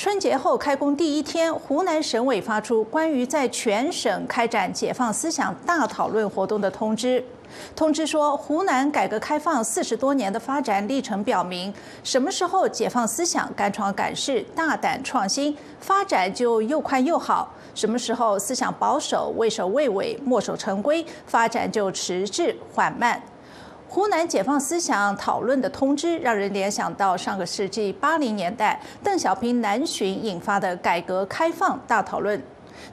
春节后开工第一天，湖南省委发出关于在全省开展解放思想大讨论活动的通知。通知说，湖南改革开放四十多年的发展历程表明，什么时候解放思想、敢闯敢试、大胆创新，发展就又快又好；什么时候思想保守、畏首畏尾、墨守成规，发展就迟滞缓慢。湖南解放思想讨论的通知，让人联想到上个世纪八零年代邓小平南巡引发的改革开放大讨论。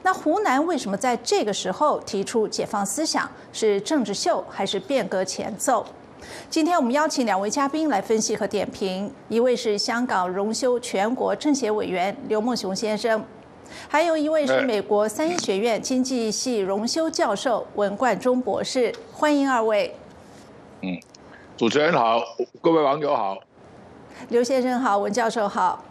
那湖南为什么在这个时候提出解放思想？是政治秀还是变革前奏？今天我们邀请两位嘉宾来分析和点评，一位是香港荣休全国政协委员刘梦熊先生，还有一位是美国三一学院经济系荣休教授文冠中博士。欢迎二位。嗯，主持人好，各位网友好，刘先生好，文教授好。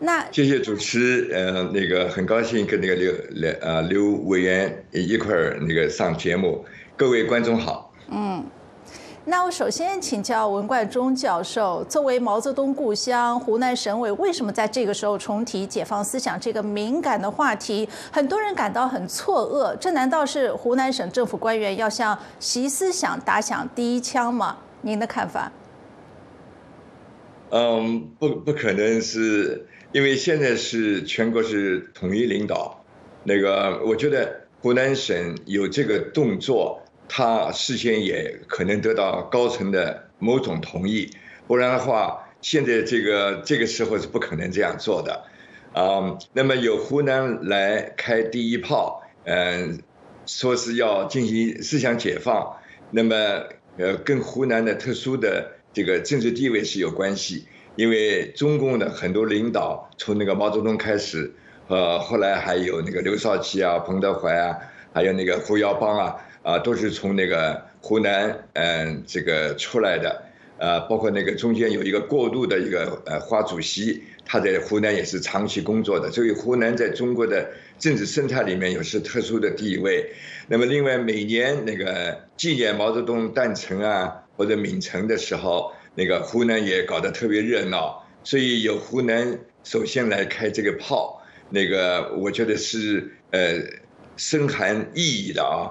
那谢谢主持，呃，那个很高兴跟那个刘刘啊刘委员一块儿那个上节目，各位观众好。嗯。那我首先请教文冠中教授，作为毛泽东故乡，湖南省委为什么在这个时候重提解放思想这个敏感的话题？很多人感到很错愕，这难道是湖南省政府官员要向习思想打响第一枪吗？您的看法？嗯，不，不可能是因为现在是全国是统一领导，那个我觉得湖南省有这个动作。他事先也可能得到高层的某种同意，不然的话，现在这个这个时候是不可能这样做的，啊，那么由湖南来开第一炮，嗯，说是要进行思想解放，那么呃，跟湖南的特殊的这个政治地位是有关系，因为中共的很多领导从那个毛泽东开始，呃，后来还有那个刘少奇啊、彭德怀啊，还有那个胡耀邦啊。啊，都是从那个湖南，嗯，这个出来的，呃，包括那个中间有一个过渡的一个呃花主席，他在湖南也是长期工作的，所以湖南在中国的政治生态里面有是特殊的地位。那么另外每年那个纪念毛泽东诞辰啊或者闽辰的时候，那个湖南也搞得特别热闹，所以有湖南首先来开这个炮，那个我觉得是呃深含意义的啊。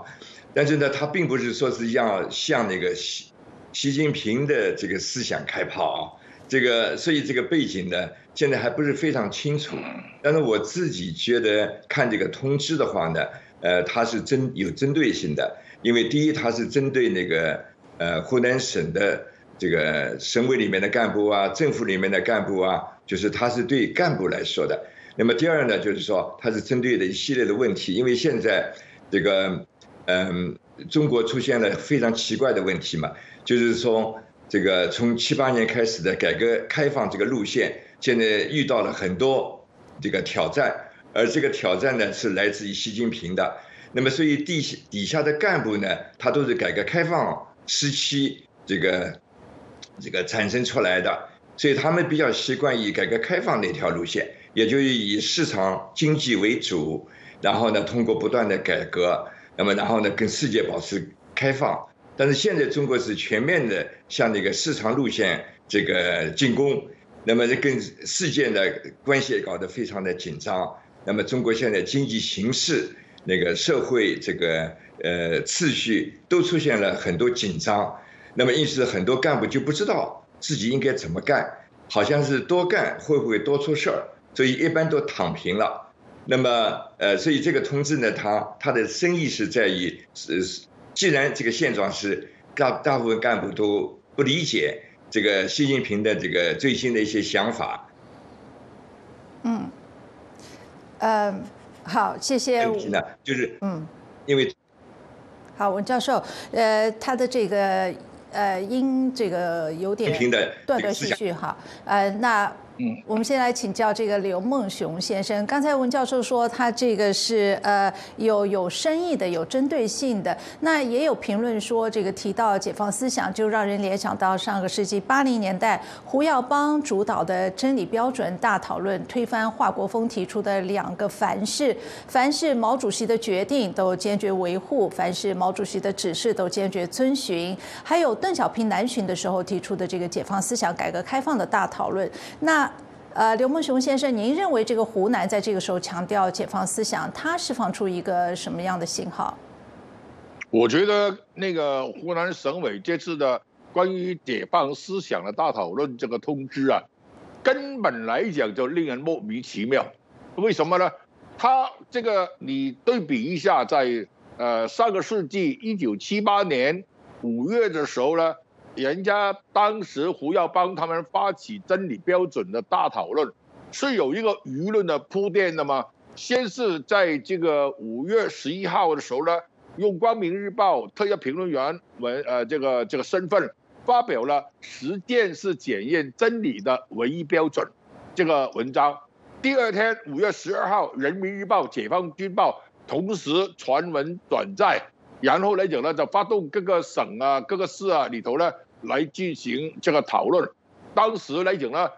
但是呢，他并不是说是要向那个习习近平的这个思想开炮啊，这个所以这个背景呢，现在还不是非常清楚。但是我自己觉得看这个通知的话呢，呃，它是针有针对性的，因为第一，它是针对那个呃湖南省的这个省委里面的干部啊，政府里面的干部啊，就是它是对干部来说的。那么第二呢，就是说它是针对的一系列的问题，因为现在这个。嗯，中国出现了非常奇怪的问题嘛，就是说这个从七八年开始的改革开放这个路线，现在遇到了很多这个挑战，而这个挑战呢是来自于习近平的。那么所以地底下的干部呢，他都是改革开放时期这个这个产生出来的，所以他们比较习惯于改革开放那条路线，也就是以市场经济为主，然后呢通过不断的改革。那么然后呢，跟世界保持开放，但是现在中国是全面的向那个市场路线这个进攻，那么这跟世界的关系搞得非常的紧张。那么中国现在经济形势、那个社会这个呃秩序都出现了很多紧张，那么因此很多干部就不知道自己应该怎么干，好像是多干会不会多出事儿，所以一般都躺平了。那么，呃，所以这个通知呢，它它的深意是在于，是既然这个现状是大大部分干部都不理解这个习近平的这个最新的一些想法。嗯，呃，好，谢谢。就是嗯，因为好，文教授，呃，他的这个呃音这个有点断断续续哈，呃，那。嗯，我们先来请教这个刘梦雄先生。刚才文教授说他这个是呃有有深意的、有针对性的。那也有评论说，这个提到解放思想，就让人联想到上个世纪八零年代胡耀邦主导的真理标准大讨论，推翻华国锋提出的两个凡是：凡是毛主席的决定都坚决维护，凡是毛主席的指示都坚决遵循。还有邓小平南巡的时候提出的这个解放思想、改革开放的大讨论。那呃，刘梦雄先生，您认为这个湖南在这个时候强调解放思想，它释放出一个什么样的信号？我觉得那个湖南省委这次的关于解放思想的大讨论这个通知啊，根本来讲就令人莫名其妙。为什么呢？他这个你对比一下，在呃上个世纪一九七八年五月的时候呢，人家当时胡耀邦他们发起真理标准的大讨论，是有一个舆论的铺垫的吗？先是在这个五月十一号的时候呢。用光明日报特约评论员文呃这个这个身份发表了实践是检验真理的唯一标准这个文章。第二天五月十二号，人民日报、解放军报同时传文转载，然后来讲呢，就发动各个省啊、各个市啊里头呢来进行这个讨论。当时来讲呢，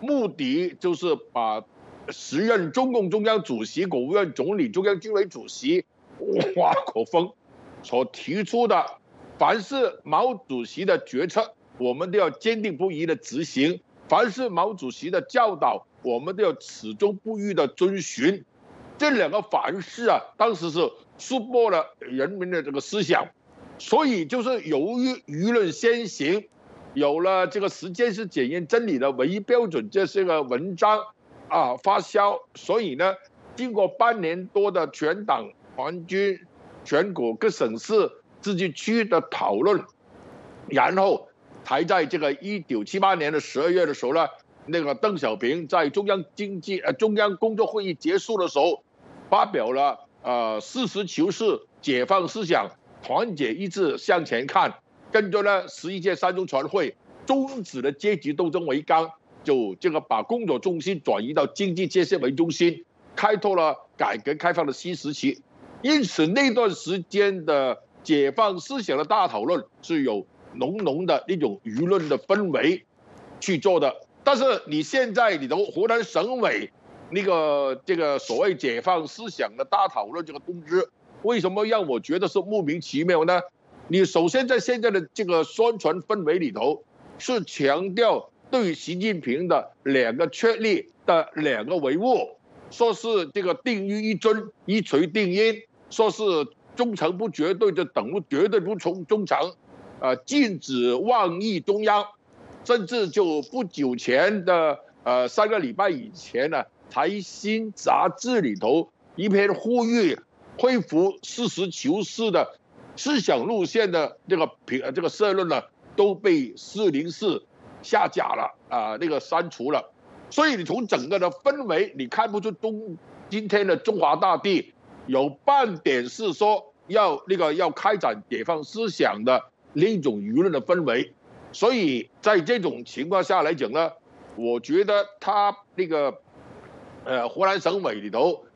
目的就是把时任中共中央主席、国务院总理、中央军委主席。华国锋所提出的，凡是毛主席的决策，我们都要坚定不移的执行；凡是毛主席的教导，我们都要始终不渝的遵循。这两个凡是啊，当时是输破了人民的这个思想，所以就是由于舆论先行，有了这个时间是检验真理的唯一标准，这是个文章啊发酵，所以呢，经过半年多的全党。团军全国各省市自治区的讨论，然后才在这个一九七八年的十二月的时候呢，那个邓小平在中央经济呃中央工作会议结束的时候，发表了呃实事求是、解放思想、团结一致向前看，跟着呢十一届三中全会终止了阶级斗争为纲，就这个把工作重心转移到经济建设为中心，开拓了改革开放的新时期。因此，那段时间的解放思想的大讨论是有浓浓的那种舆论的氛围去做的。但是你现在你的湖南省委那个这个所谓解放思想的大讨论这个通知，为什么让我觉得是莫名其妙呢？你首先在现在的这个宣传氛围里头，是强调对习近平的两个确立的两个维护，说是这个定于一尊，一锤定音。说是忠诚不绝对，就等于绝对不忠忠诚，呃，禁止妄议中央，甚至就不久前的呃三个礼拜以前呢，财新杂志里头一篇呼吁恢复实事求是的思想路线的这个评这个社论呢，都被四零四下架了啊，那个删除了，所以你从整个的氛围，你看不出中今天的中华大地。有半点是说要那个要开展解放思想的另一种舆论的氛围，所以在这种情况下来讲呢，我觉得他那个呃湖南省委里头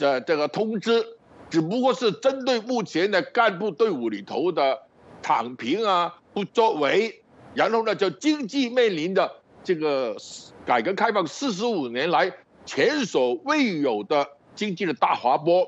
的这个通知，只不过是针对目前的干部队伍里头的躺平啊不作为，然后呢就经济面临的这个改革开放四十五年来前所未有的经济的大滑坡。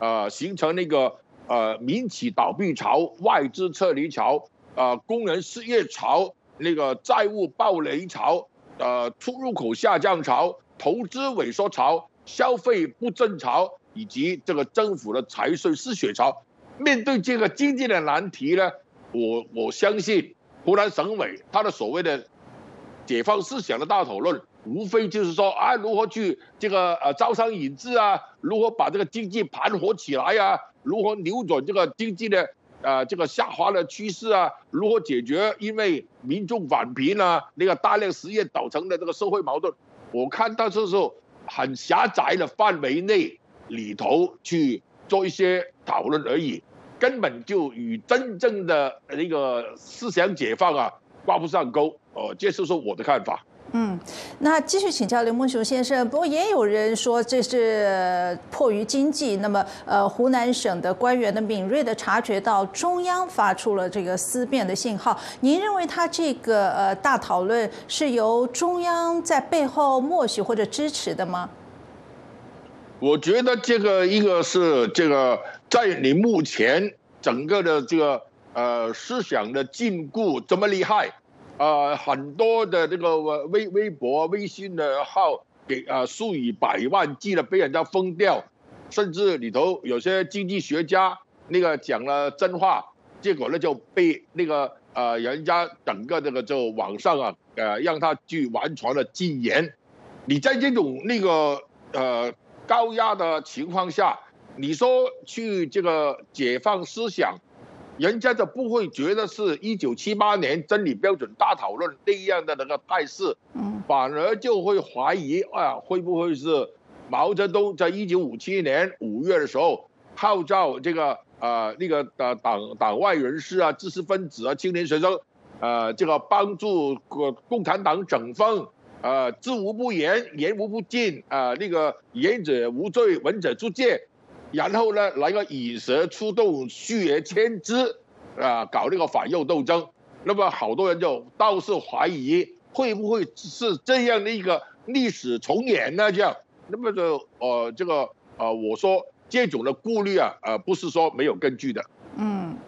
呃，形成那个呃民企倒闭潮、外资撤离潮、呃工人失业潮、那个债务暴雷潮、呃出入口下降潮、投资萎缩潮、消费不振潮，以及这个政府的财税失血潮。面对这个经济的难题呢，我我相信湖南省委他的所谓的解放思想的大讨论。无非就是说啊，如何去这个呃招商引资啊，如何把这个经济盘活起来呀，如何扭转这个经济的呃这个下滑的趋势啊，如何解决因为民众返贫啊那个大量失业造成的这个社会矛盾，我看到这时候很狭窄的范围内里头去做一些讨论而已，根本就与真正的那个思想解放啊挂不上钩。哦，这就是我的看法。嗯，那继续请教刘梦雄先生。不过也有人说这是迫于经济，那么呃，湖南省的官员的敏锐的察觉到中央发出了这个思辨的信号。您认为他这个呃大讨论是由中央在背后默许或者支持的吗？我觉得这个一个是这个在你目前整个的这个呃思想的禁锢这么厉害。呃，很多的这个微微博、微信的号给啊数以百万计的被人家封掉，甚至里头有些经济学家那个讲了真话，结果呢就被那个呃人家整个这个就网上啊呃让他去完全的禁言。你在这种那个呃高压的情况下，你说去这个解放思想？人家就不会觉得是一九七八年真理标准大讨论那样的那个态势，嗯，反而就会怀疑啊，会不会是毛泽东在一九五七年五月的时候号召这个呃那个呃党党外人士啊、知识分子啊、青年学生，呃这个帮助共共产党整风，呃知无不言，言无不尽，啊那个言者无罪，闻者足戒。然后呢，来个以蛇出洞，虚而牵之，啊，搞那个反右斗争。那么好多人就倒是怀疑，会不会是这样的一个历史重演呢？这样，那么就呃，这个呃，我说这种的顾虑啊，呃，不是说没有根据的。嗯。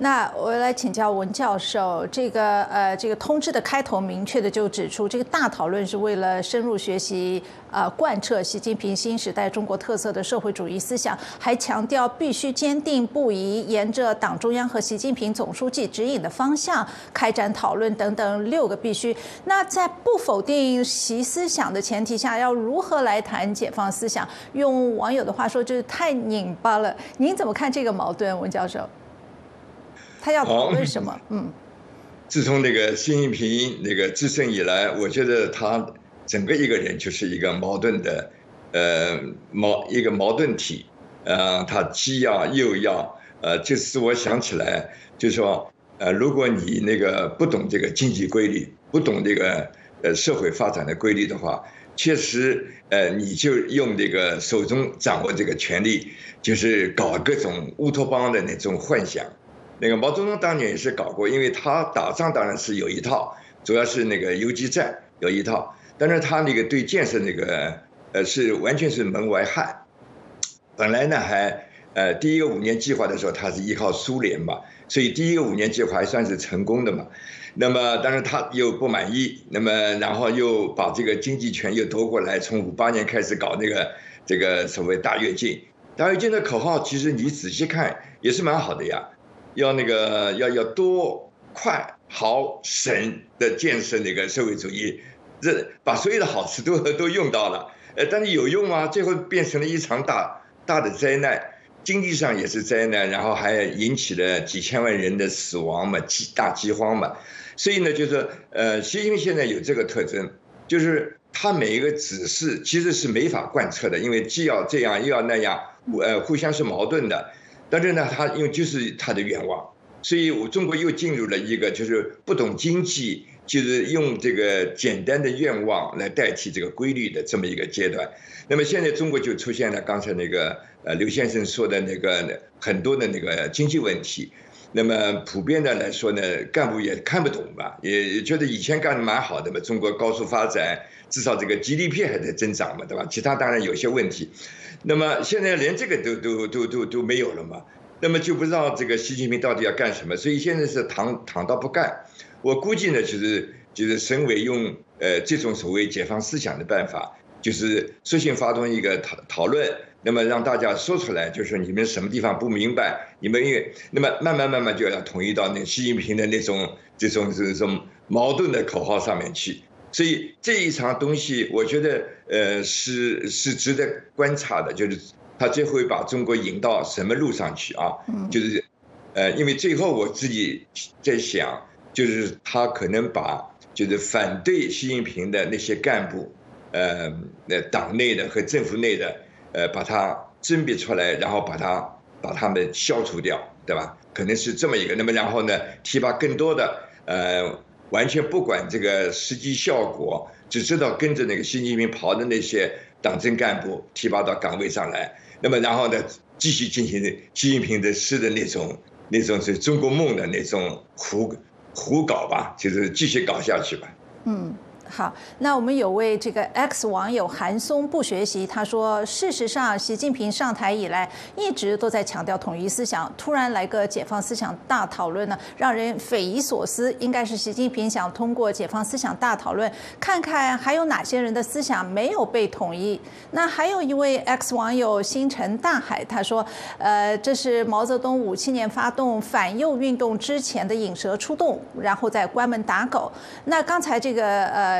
那我来请教文教授，这个呃，这个通知的开头明确的就指出，这个大讨论是为了深入学习呃贯彻习近平新时代中国特色的社会主义思想，还强调必须坚定不移沿着党中央和习近平总书记指引的方向开展讨论等等六个必须。那在不否定习思想的前提下，要如何来谈解放思想？用网友的话说，就是太拧巴了。您怎么看这个矛盾，文教授？他要讨论什么？嗯，自从那个习近平那个自身以来，我觉得他整个一个人就是一个矛盾的，呃，矛一个矛盾体，呃，他既要又要，呃，就是我想起来，就是说，呃，如果你那个不懂这个经济规律，不懂这个呃社会发展的规律的话，确实，呃，你就用这个手中掌握这个权力，就是搞各种乌托邦的那种幻想。那个毛泽东当年也是搞过，因为他打仗当然是有一套，主要是那个游击战有一套，但是他那个对建设那个呃是完全是门外汉。本来呢还呃第一个五年计划的时候他是依靠苏联嘛，所以第一个五年计划还算是成功的嘛。那么但是他又不满意，那么然后又把这个经济权又夺过来，从五八年开始搞那个这个所谓大跃进。大跃进的口号其实你仔细看也是蛮好的呀。要那个要要多快好省的建设那个社会主义，这把所有的好处都都用到了，呃，但是有用吗？最后变成了一场大大的灾难，经济上也是灾难，然后还引起了几千万人的死亡嘛，饥大饥荒嘛。所以呢，就是呃，习近平现在有这个特征，就是他每一个指示其实是没法贯彻的，因为既要这样又要那样，呃，互相是矛盾的。但是呢，他因为就是他的愿望，所以我中国又进入了一个就是不懂经济，就是用这个简单的愿望来代替这个规律的这么一个阶段。那么现在中国就出现了刚才那个呃刘先生说的那个很多的那个经济问题。那么普遍的来说呢，干部也看不懂吧，也觉得以前干的蛮好的嘛，中国高速发展，至少这个 GDP 还在增长嘛，对吧？其他当然有些问题。那么现在连这个都都都都都没有了嘛？那么就不知道这个习近平到底要干什么？所以现在是躺躺到不干。我估计呢，就是就是省委用呃这种所谓解放思想的办法，就是索性发动一个讨讨论，那么让大家说出来，就是你们什么地方不明白，你们也那么慢慢慢慢就要统一到那习近平的那种这种这种矛盾的口号上面去。所以这一场东西，我觉得呃是是值得观察的，就是他最后会把中国引到什么路上去啊？就是，呃，因为最后我自己在想，就是他可能把就是反对习近平的那些干部，呃，那党内的和政府内的，呃，把它甄别出来，然后把它把他们消除掉，对吧？可能是这么一个。那么然后呢，提拔更多的呃。完全不管这个实际效果，只知道跟着那个习近平跑的那些党政干部提拔到岗位上来，那么然后呢，继续进行习近平的诗的那种那种是中国梦的那种胡胡搞吧，就是继续搞下去吧。嗯。好，那我们有位这个 X 网友韩松不学习，他说，事实上，习近平上台以来一直都在强调统一思想，突然来个解放思想大讨论呢，让人匪夷所思。应该是习近平想通过解放思想大讨论，看看还有哪些人的思想没有被统一。那还有一位 X 网友星辰大海，他说，呃，这是毛泽东五七年发动反右运动之前的引蛇出洞，然后再关门打狗。那刚才这个呃。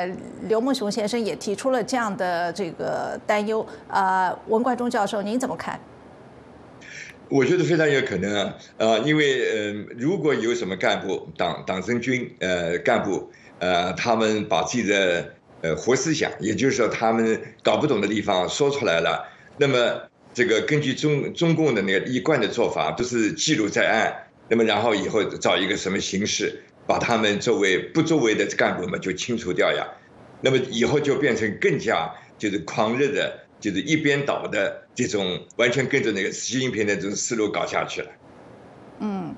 刘梦熊先生也提出了这样的这个担忧。呃，文冠中教授，您怎么看？我觉得非常有可能啊，呃，因为呃，如果有什么干部、党党政军呃干部呃，他们把自己的呃活思想，也就是说他们搞不懂的地方说出来了，那么这个根据中中共的那个一贯的做法，不是记录在案，那么然后以后找一个什么形式。把他们作为不作为的干部们就清除掉呀，那么以后就变成更加就是狂热的，就是一边倒的这种完全跟着那个习近平的这种思路搞下去了。嗯，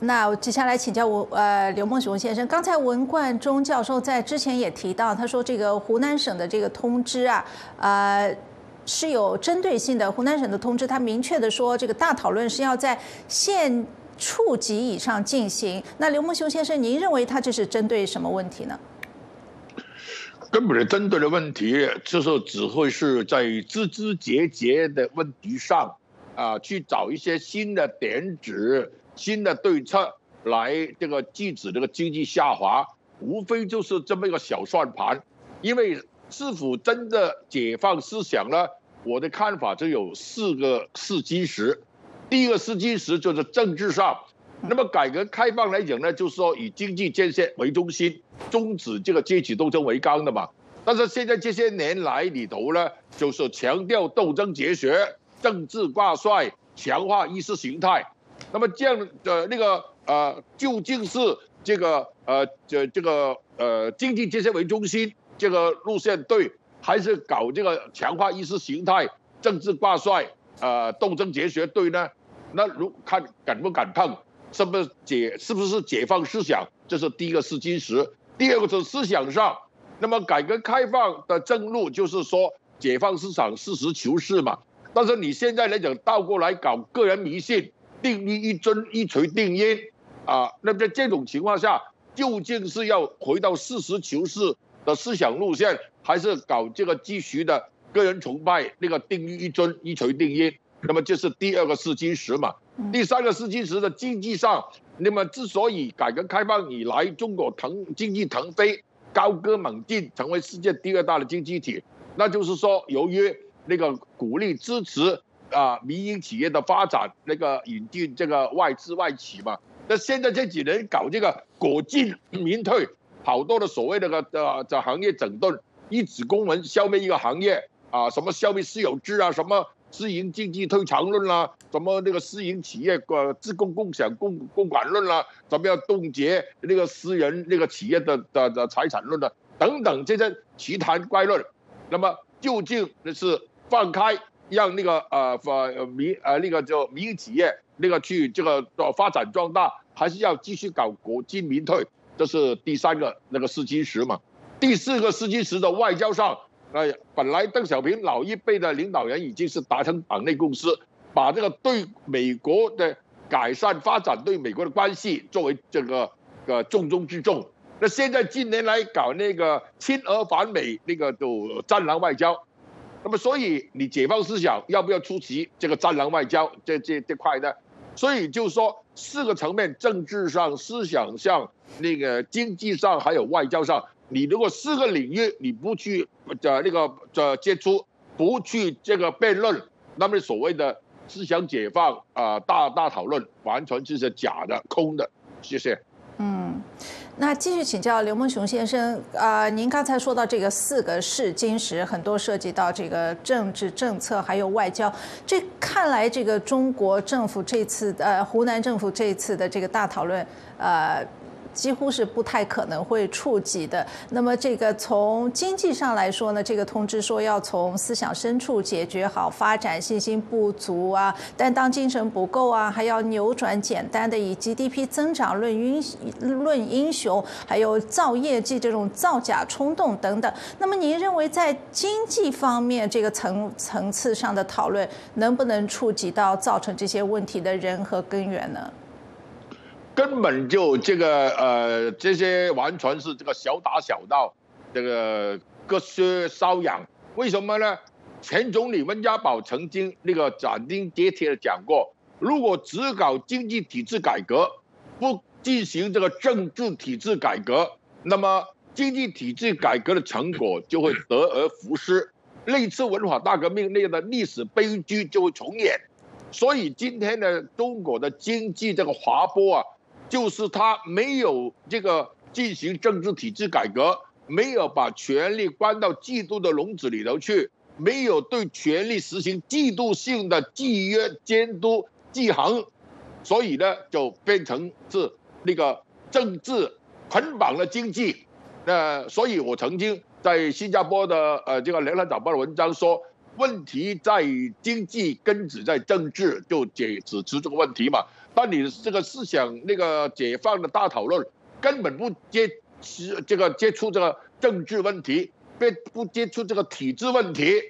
那接下来请教我呃刘梦熊先生，刚才文冠中教授在之前也提到，他说这个湖南省的这个通知啊，呃是有针对性的。湖南省的通知，他明确的说，这个大讨论是要在县。处级以上进行，那刘梦雄先生，您认为他这是针对什么问题呢？根本的针对的问题，就是只会是在枝枝节节的问题上，啊，去找一些新的点子、新的对策来这个制止这个经济下滑，无非就是这么一个小算盘。因为是否真的解放思想呢？我的看法就有四个四基石。第一个试金石就是政治上，那么改革开放来讲呢，就是说以经济建设为中心，终止这个阶级斗争为纲的嘛。但是现在这些年来里头呢，就是强调斗争哲学、政治挂帅、强化意识形态。那么这样的那个呃，究竟是这个呃这这个呃经济建设为中心这个路线对，还是搞这个强化意识形态、政治挂帅、呃斗争哲学对呢？那如看敢不敢碰，是不是解是不是解放思想？这是第一个试金石。第二个是思想上，那么改革开放的正路就是说解放思想、实事求是嘛。但是你现在来讲倒过来搞个人迷信，定义一尊一锤定音啊。那么在这种情况下，究竟是要回到实事求是的思想路线，还是搞这个继续的个人崇拜那个定义一尊一锤定音？那么这是第二个试金石嘛？第三个试金石的经济上，那么之所以改革开放以来中国腾经济腾飞、高歌猛进，成为世界第二大的经济体，那就是说由于那个鼓励支持啊民营企业的发展，那个引进这个外资外企嘛。那现在这几年搞这个国进民退，好多的所谓那个的这行业整顿，一纸公文消灭一个行业啊，什么消灭私有制啊，什么。私营经济退场论啦，什么那个私营企业呃自供共享共共管论啦，怎么样冻结那个私人那个企业的的的财产论的等等这些奇谈怪论，那么究竟是放开让那个呃呃民呃那个叫民营企业那个去这个发展壮大，还是要继续搞国进民退？这是第三个那个试金石嘛？第四个试金石的外交上。哎，本来邓小平老一辈的领导人已经是达成党内共识，把这个对美国的改善发展、对美国的关系作为这个呃重中之重。那现在近年来搞那个亲俄反美那个就战狼外交，那么所以你解放思想要不要出席这个战狼外交这这这块呢？所以就是说四个层面：政治上、思想上、那个经济上，还有外交上。你如果四个领域你不去呃那个呃接触，不去这个辩论，那么所谓的思想解放啊大大讨论，完全就是假的空的。谢谢。嗯，那继续请教刘梦雄先生啊，您刚才说到这个四个试金石，很多涉及到这个政治政策还有外交，这看来这个中国政府这次呃湖南政府这次的这个大讨论呃。几乎是不太可能会触及的。那么这个从经济上来说呢，这个通知说要从思想深处解决好发展信心不足啊，担当精神不够啊，还要扭转简单的以 GDP 增长论英论英雄，还有造业绩这种造假冲动等等。那么您认为在经济方面这个层层次上的讨论，能不能触及到造成这些问题的人和根源呢？根本就这个呃，这些完全是这个小打小闹，这个割靴搔痒。为什么呢？前总理温家宝曾经那个斩钉截铁的讲过，如果只搞经济体制改革，不进行这个政治体制改革，那么经济体制改革的成果就会得而复失，类似文化大革命那样的历史悲剧就会重演。所以今天的中国的经济这个滑坡啊。就是他没有这个进行政治体制改革，没有把权力关到制度的笼子里头去，没有对权力实行制度性的制约监督制衡，所以呢，就变成是那个政治捆绑了经济。那所以我曾经在新加坡的呃这个《联合早报》的文章说，问题在经济，根子在政治，就解指出这个问题嘛。但你这个思想那个解放的大讨论，根本不接这个接触这个政治问题，不不接触这个体制问题，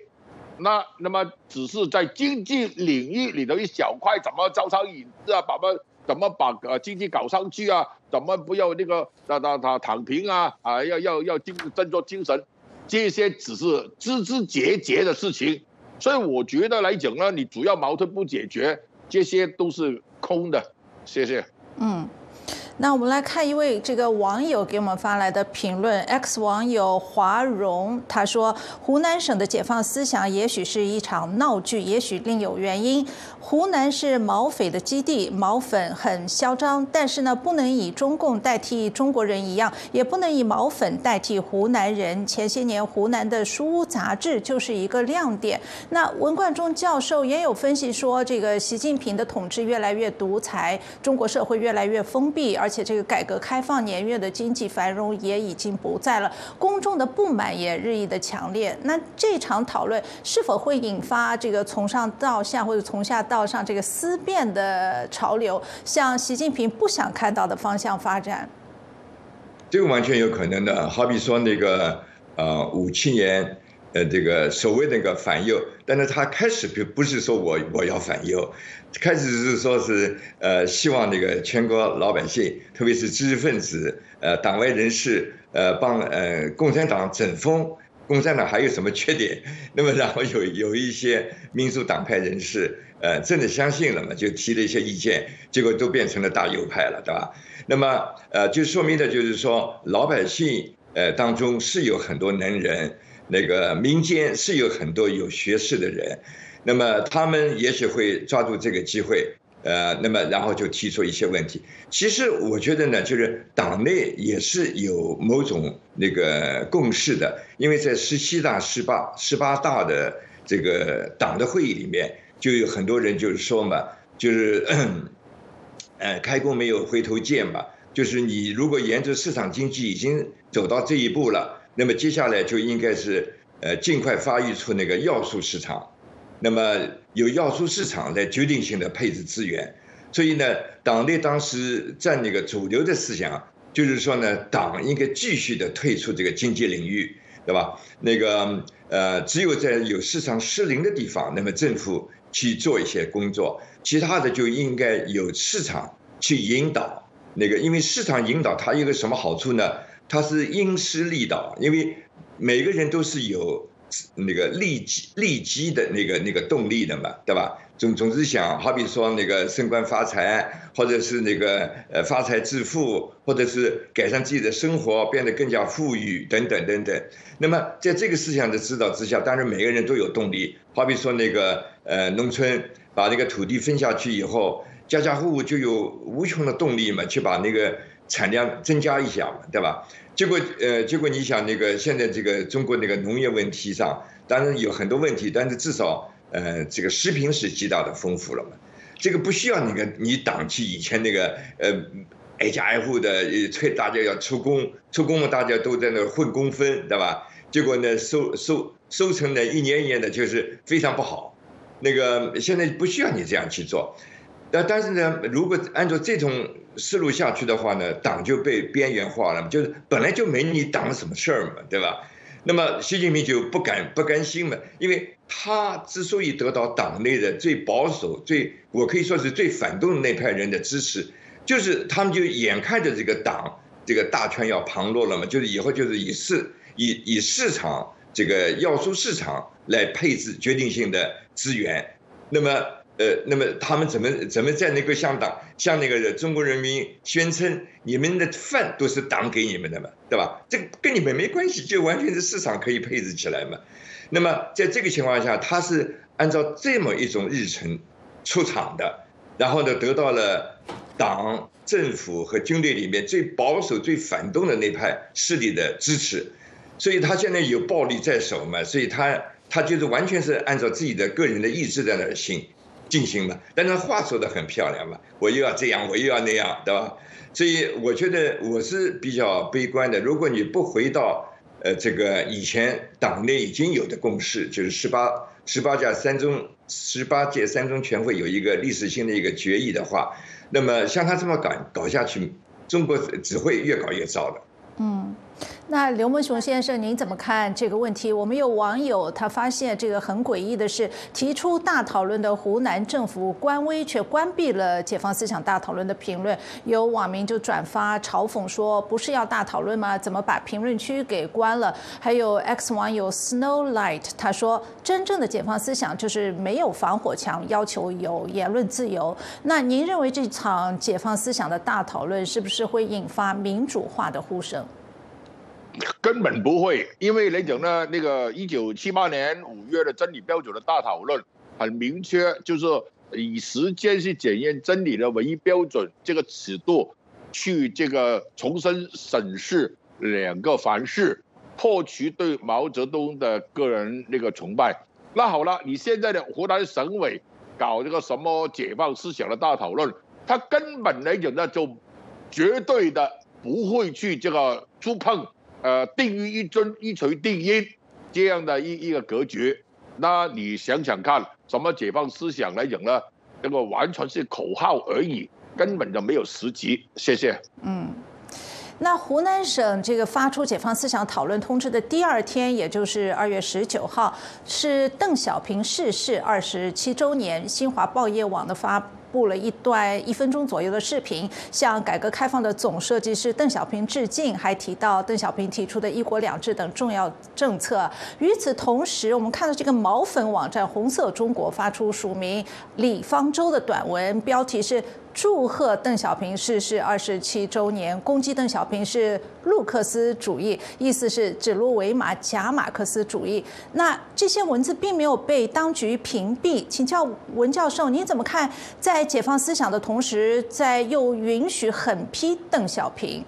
那那么只是在经济领域里头一小块，怎么招商引资啊，把么怎么把呃经济搞上去啊，怎么不要那个那那他躺平啊啊，要要要精振作精神，这些只是枝枝节节的事情，所以我觉得来讲呢，你主要矛盾不解决，这些都是。通的，谢谢。嗯。那我们来看一位这个网友给我们发来的评论，X 网友华荣他说：“湖南省的解放思想也许是一场闹剧，也许另有原因。湖南是毛匪的基地，毛粉很嚣张，但是呢，不能以中共代替中国人一样，也不能以毛粉代替湖南人。前些年湖南的书屋杂志就是一个亮点。那文冠中教授也有分析说，这个习近平的统治越来越独裁，中国社会越来越封闭，而且这个改革开放年月的经济繁荣也已经不在了，公众的不满也日益的强烈。那这场讨论是否会引发这个从上到下或者从下道上这个思辨的潮流，向习近平不想看到的方向发展？这个完全有可能的。好比说那个呃五七年。呃，这个所谓那个反右，但是他开始不不是说我我要反右，开始是说是呃希望那个全国老百姓，特别是知识分子、呃党外人士，呃帮呃共产党整风，共产党还有什么缺点？那么然后有有一些民主党派人士，呃真的相信了嘛，就提了一些意见，结果都变成了大右派了，对吧？那么呃就说明的就是说老百姓呃当中是有很多能人。那个民间是有很多有学识的人，那么他们也许会抓住这个机会，呃，那么然后就提出一些问题。其实我觉得呢，就是党内也是有某种那个共识的，因为在十七大、十八、十八大的这个党的会议里面，就有很多人就是说嘛，就是，呃，开弓没有回头箭嘛，就是你如果沿着市场经济已经走到这一步了。那么接下来就应该是呃尽快发育出那个要素市场，那么有要素市场来决定性的配置资源，所以呢，党内当时占那个主流的思想就是说呢，党应该继续的退出这个经济领域，对吧？那个呃，只有在有市场失灵的地方，那么政府去做一些工作，其他的就应该有市场去引导。那个因为市场引导它一个什么好处呢？它是因势利导，因为每个人都是有那个利基利基的那个那个动力的嘛，对吧？总总是想，好比说那个升官发财，或者是那个呃发财致富，或者是改善自己的生活，变得更加富裕等等等等。那么在这个思想的指导之下，当然每个人都有动力。好比说那个呃农村把那个土地分下去以后，家家户户就有无穷的动力嘛，去把那个。产量增加一下嘛，对吧？结果呃，结果你想那个现在这个中国那个农业问题上，当然有很多问题，但是至少呃，这个食品是极大的丰富了嘛。这个不需要那个你党去以前那个呃挨家挨户的催大家要出工，出工嘛大家都在那混工分，对吧？结果呢收收收成呢一年一年的就是非常不好。那个现在不需要你这样去做，但但是呢，如果按照这种思路下去的话呢，党就被边缘化了，就是本来就没你党什么事儿嘛，对吧？那么习近平就不敢不甘心嘛，因为他之所以得到党内的最保守、最我可以说是最反动的那派人的支持，就是他们就眼看着这个党这个大权要旁落了嘛，就是以后就是以市以以市场这个要素市场来配置决定性的资源，那么呃，那么他们怎么怎么在那个向党向那个中国人民宣称你们的饭都是党给你们的嘛，对吧？这跟你们没关系，就完全是市场可以配置起来嘛。那么在这个情况下，他是按照这么一种日程出场的，然后呢，得到了党、政府和军队里面最保守、最反动的那派势力的支持，所以他现在有暴力在手嘛，所以他他就是完全是按照自己的个人的意志在那行。进行嘛，但是话说的很漂亮嘛，我又要这样，我又要那样，对吧？所以我觉得我是比较悲观的。如果你不回到呃这个以前党内已经有的共识，就是十八十八届三中十八届三中全会有一个历史性的一个决议的话，那么像他这么搞搞下去，中国只会越搞越糟的。嗯。那刘文雄先生，您怎么看这个问题？我们有网友他发现这个很诡异的是，提出大讨论的湖南政府官微却关闭了解放思想大讨论的评论。有网民就转发嘲讽说：“不是要大讨论吗？怎么把评论区给关了？”还有 X 网友 Snowlight 他说：“真正的解放思想就是没有防火墙，要求有言论自由。”那您认为这场解放思想的大讨论是不是会引发民主化的呼声？根本不会，因为来讲呢，那个一九七八年五月的真理标准的大讨论很明确，就是以时间去检验真理的唯一标准，这个尺度去这个重新审视两个凡事，破除对毛泽东的个人那个崇拜。那好了，你现在的湖南省委搞这个什么解放思想的大讨论，他根本来讲呢，就绝对的不会去这个触碰。呃，定于一尊一锤定音，这样的一一个格局，那你想想看，什么解放思想来讲呢？这个完全是口号而已，根本就没有实际。谢谢。嗯，那湖南省这个发出解放思想讨论通知的第二天，也就是二月十九号，是邓小平逝世二十七周年，新华报业网的发。布了一段一分钟左右的视频，向改革开放的总设计师邓小平致敬，还提到邓小平提出的一国两制等重要政策。与此同时，我们看到这个毛粉网站“红色中国”发出署名李方舟的短文，标题是。祝贺邓小平逝世二十七周年，攻击邓小平是路克斯主义，意思是指鹿为马、假马克思主义。那这些文字并没有被当局屏蔽，请教文教授，你怎么看？在解放思想的同时，在又允许狠批邓小平？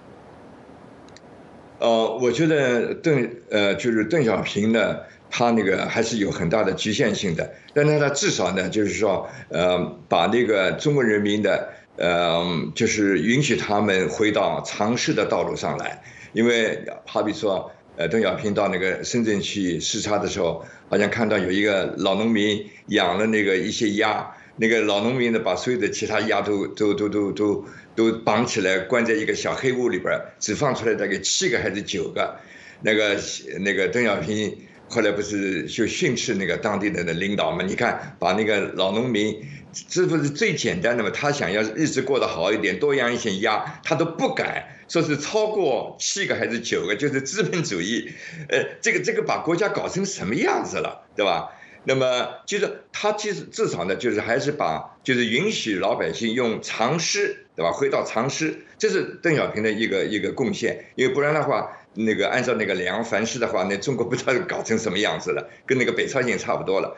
呃，我觉得邓呃，就是邓小平呢。他那个还是有很大的局限性的，但是他至少呢，就是说，呃，把那个中国人民的，呃，就是允许他们回到尝试的道路上来，因为好比说，呃，邓小平到那个深圳去视察的时候，好像看到有一个老农民养了那个一些鸭，那个老农民呢，把所有的其他鸭都都都都都都绑起来，关在一个小黑屋里边，只放出来大概七个还是九个，那个那个邓小平。后来不是就训斥那个当地的的领导嘛？你看，把那个老农民，这不是最简单的嘛？他想要日子过得好一点，多养一些鸭，他都不敢说是超过七个还是九个，就是资本主义。呃，这个这个把国家搞成什么样子了，对吧？那么就是他其实至少呢，就是还是把就是允许老百姓用常识，对吧？回到常识，这是邓小平的一个一个贡献，因为不然的话。那个按照那个两凡事的话，那中国不知道搞成什么样子了，跟那个北朝鲜差不多了。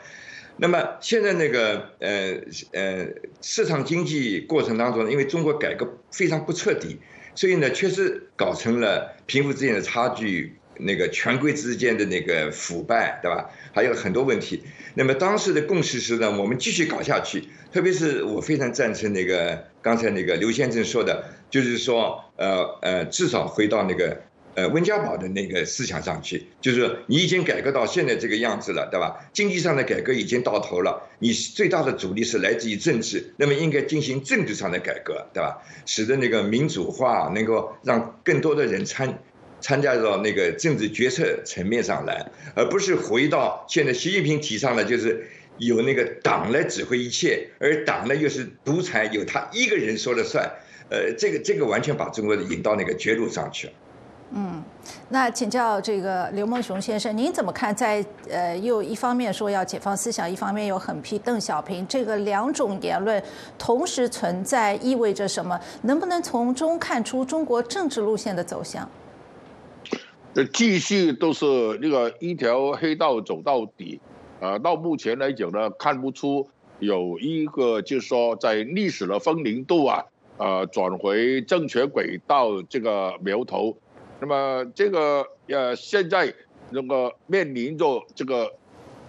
那么现在那个呃呃市场经济过程当中，因为中国改革非常不彻底，所以呢确实搞成了贫富之间的差距那个权贵之间的那个腐败，对吧？还有很多问题。那么当时的共识是呢，我们继续搞下去。特别是我非常赞成那个刚才那个刘先生说的，就是说，呃呃，至少回到那个。呃，温家宝的那个思想上去，就是你已经改革到现在这个样子了，对吧？经济上的改革已经到头了，你最大的阻力是来自于政治，那么应该进行政治上的改革，对吧？使得那个民主化能够让更多的人参参加到那个政治决策层面上来，而不是回到现在习近平提倡的，就是有那个党来指挥一切，而党呢又是独裁，由他一个人说了算，呃，这个这个完全把中国引到那个绝路上去了。嗯，那请教这个刘梦熊先生，您怎么看？在呃，又一方面说要解放思想，一方面又狠批邓小平，这个两种言论同时存在，意味着什么？能不能从中看出中国政治路线的走向？这继续都是那个一条黑道走到底，呃，到目前来讲呢，看不出有一个就是说在历史的风零度啊，呃，转回正确轨道这个苗头。那么这个呃，现在那个面临着这个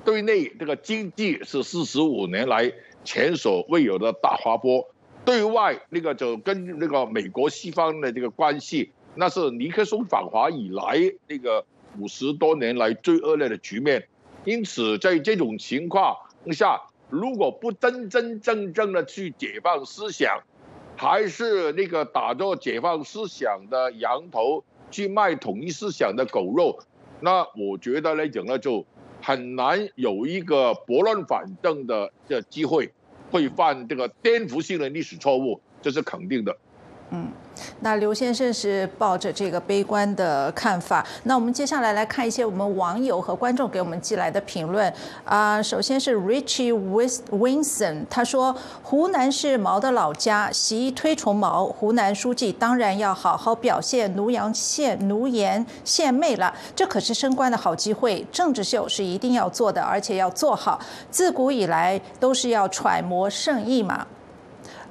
对内这个经济是四十五年来前所未有的大滑坡，对外那个就跟那个美国西方的这个关系，那是尼克松访华以来那个五十多年来最恶劣的局面。因此，在这种情况下，如果不真真正正的去解放思想，还是那个打着解放思想的羊头。去卖统一思想的狗肉，那我觉得来讲呢，就很难有一个拨乱反正的的机会，会犯这个颠覆性的历史错误，这是肯定的。嗯。那刘先生是抱着这个悲观的看法。那我们接下来来看一些我们网友和观众给我们寄来的评论啊。首先是 Richie Winson，他说：“湖南是毛的老家，习推崇毛，湖南书记当然要好好表现，奴颜献奴颜献媚了。这可是升官的好机会，政治秀是一定要做的，而且要做好。自古以来都是要揣摩圣意嘛。”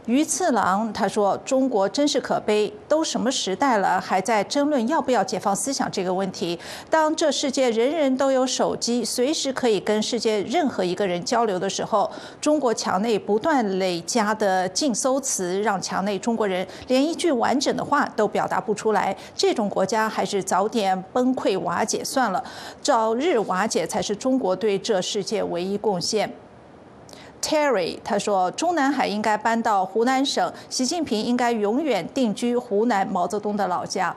鱼次郎他说：“中国真是可悲，都什么时代了，还在争论要不要解放思想这个问题。当这世界人人都有手机，随时可以跟世界任何一个人交流的时候，中国墙内不断累加的禁搜词，让墙内中国人连一句完整的话都表达不出来。这种国家还是早点崩溃瓦解算了，早日瓦解才是中国对这世界唯一贡献。” Terry 他说：“中南海应该搬到湖南省，习近平应该永远定居湖南毛泽东的老家。”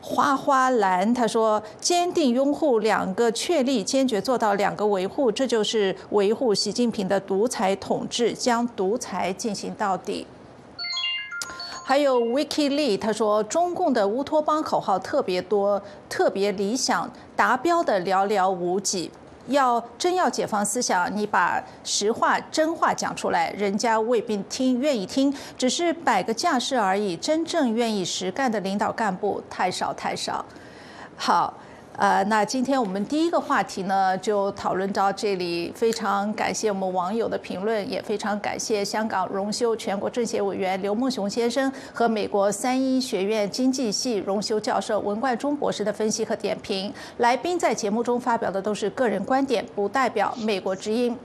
花花蓝他说：“坚定拥护两个确立，坚决做到两个维护，这就是维护习近平的独裁统治，将独裁进行到底。”还有 Vicky Lee 他说：“中共的乌托邦口号特别多，特别理想，达标的寥寥无几。”要真要解放思想，你把实话真话讲出来，人家未必听愿意听，只是摆个架势而已。真正愿意实干的领导干部太少太少。好。呃，那今天我们第一个话题呢，就讨论到这里。非常感谢我们网友的评论，也非常感谢香港荣休全国政协委员刘梦熊先生和美国三一学院经济系荣休教授文冠中博士的分析和点评。来宾在节目中发表的都是个人观点，不代表美国之音。